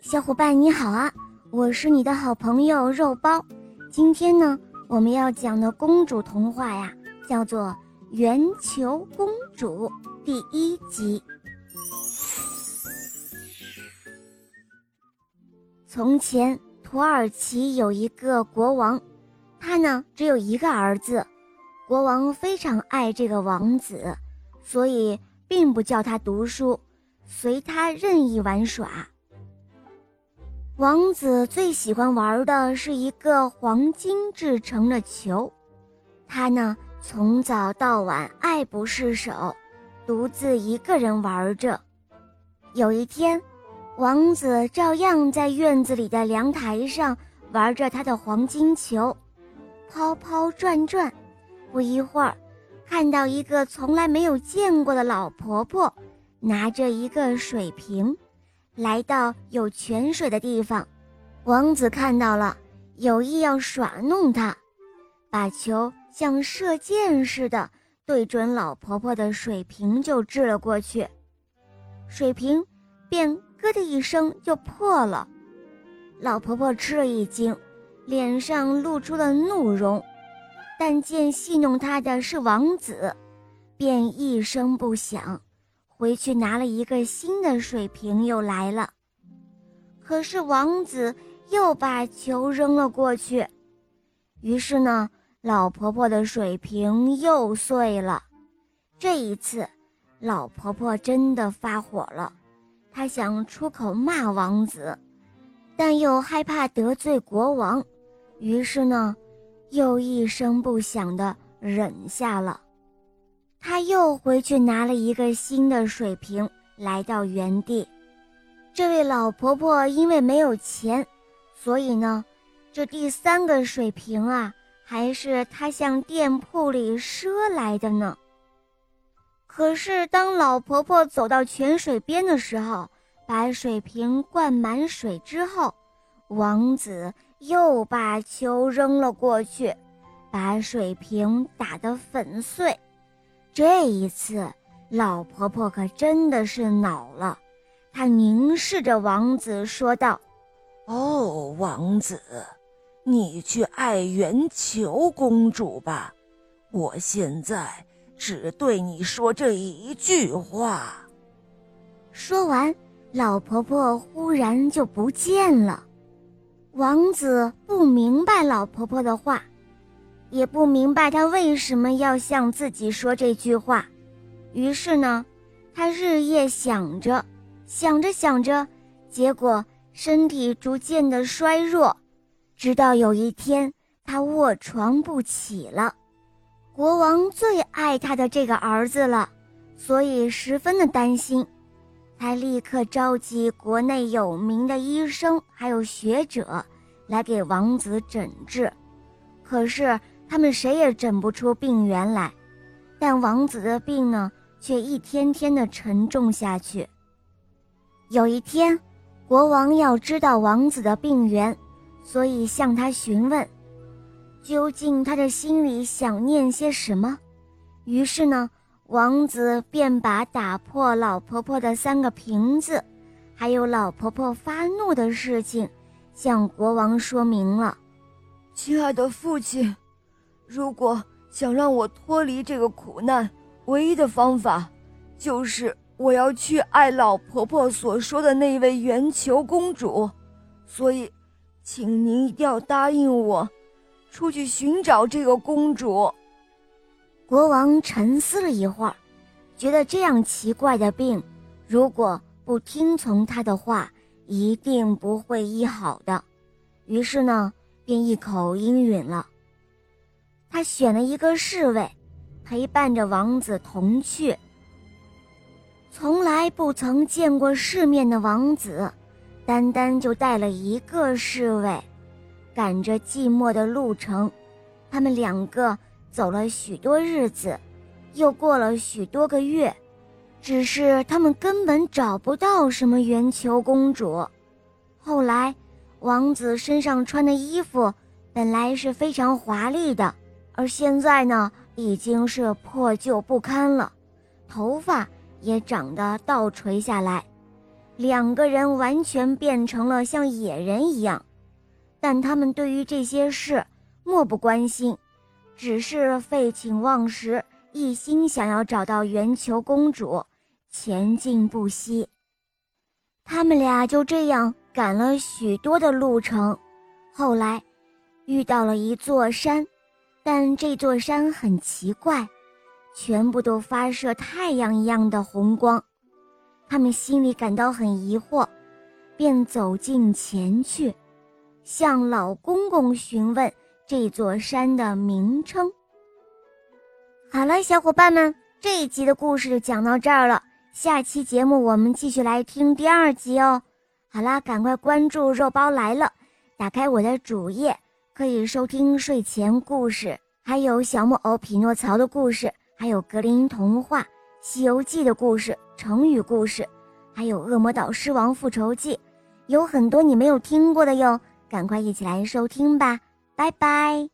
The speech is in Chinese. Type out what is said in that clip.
小伙伴你好啊！我是你的好朋友肉包。今天呢，我们要讲的公主童话呀，叫做《圆球公主》第一集。从前，土耳其有一个国王，他呢只有一个儿子。国王非常爱这个王子，所以并不叫他读书。随他任意玩耍。王子最喜欢玩的是一个黄金制成的球，他呢从早到晚爱不释手，独自一个人玩着。有一天，王子照样在院子里的阳台上玩着他的黄金球，抛抛转转。不一会儿，看到一个从来没有见过的老婆婆。拿着一个水瓶，来到有泉水的地方。王子看到了，有意要耍弄他，把球像射箭似的对准老婆婆的水瓶就掷了过去，水瓶便咯的一声就破了。老婆婆吃了一惊，脸上露出了怒容，但见戏弄她的是王子，便一声不响。回去拿了一个新的水瓶，又来了。可是王子又把球扔了过去，于是呢，老婆婆的水瓶又碎了。这一次，老婆婆真的发火了，她想出口骂王子，但又害怕得罪国王，于是呢，又一声不响地忍下了。他又回去拿了一个新的水瓶，来到原地。这位老婆婆因为没有钱，所以呢，这第三个水瓶啊，还是她向店铺里赊来的呢。可是当老婆婆走到泉水边的时候，把水瓶灌满水之后，王子又把球扔了过去，把水瓶打得粉碎。这一次，老婆婆可真的是恼了，她凝视着王子说道：“哦，王子，你去爱圆求公主吧，我现在只对你说这一句话。”说完，老婆婆忽然就不见了。王子不明白老婆婆的话。也不明白他为什么要向自己说这句话，于是呢，他日夜想着，想着想着，结果身体逐渐的衰弱，直到有一天他卧床不起了。国王最爱他的这个儿子了，所以十分的担心，他立刻召集国内有名的医生还有学者来给王子诊治，可是。他们谁也诊不出病源来，但王子的病呢，却一天天的沉重下去。有一天，国王要知道王子的病源，所以向他询问，究竟他的心里想念些什么。于是呢，王子便把打破老婆婆的三个瓶子，还有老婆婆发怒的事情，向国王说明了。亲爱的父亲。如果想让我脱离这个苦难，唯一的方法，就是我要去爱老婆婆所说的那位圆球公主。所以，请您一定要答应我，出去寻找这个公主。国王沉思了一会儿，觉得这样奇怪的病，如果不听从他的话，一定不会医好的。于是呢，便一口应允了。他选了一个侍卫，陪伴着王子同去。从来不曾见过世面的王子，单单就带了一个侍卫，赶着寂寞的路程，他们两个走了许多日子，又过了许多个月，只是他们根本找不到什么圆球公主。后来，王子身上穿的衣服本来是非常华丽的。而现在呢，已经是破旧不堪了，头发也长得倒垂下来，两个人完全变成了像野人一样。但他们对于这些事漠不关心，只是废寝忘食，一心想要找到圆球公主，前进不息。他们俩就这样赶了许多的路程，后来遇到了一座山，但这座山很奇怪，全部都发射太阳一样的红光。他们心里感到很疑惑，便走近前去。向老公公询问这座山的名称。好了，小伙伴们，这一集的故事就讲到这儿了。下期节目我们继续来听第二集哦。好啦，赶快关注“肉包来了”，打开我的主页，可以收听睡前故事，还有小木偶匹诺曹的故事，还有格林童话《西游记》的故事、成语故事，还有《恶魔岛狮王复仇记》，有很多你没有听过的哟。赶快一起来收听吧，拜拜。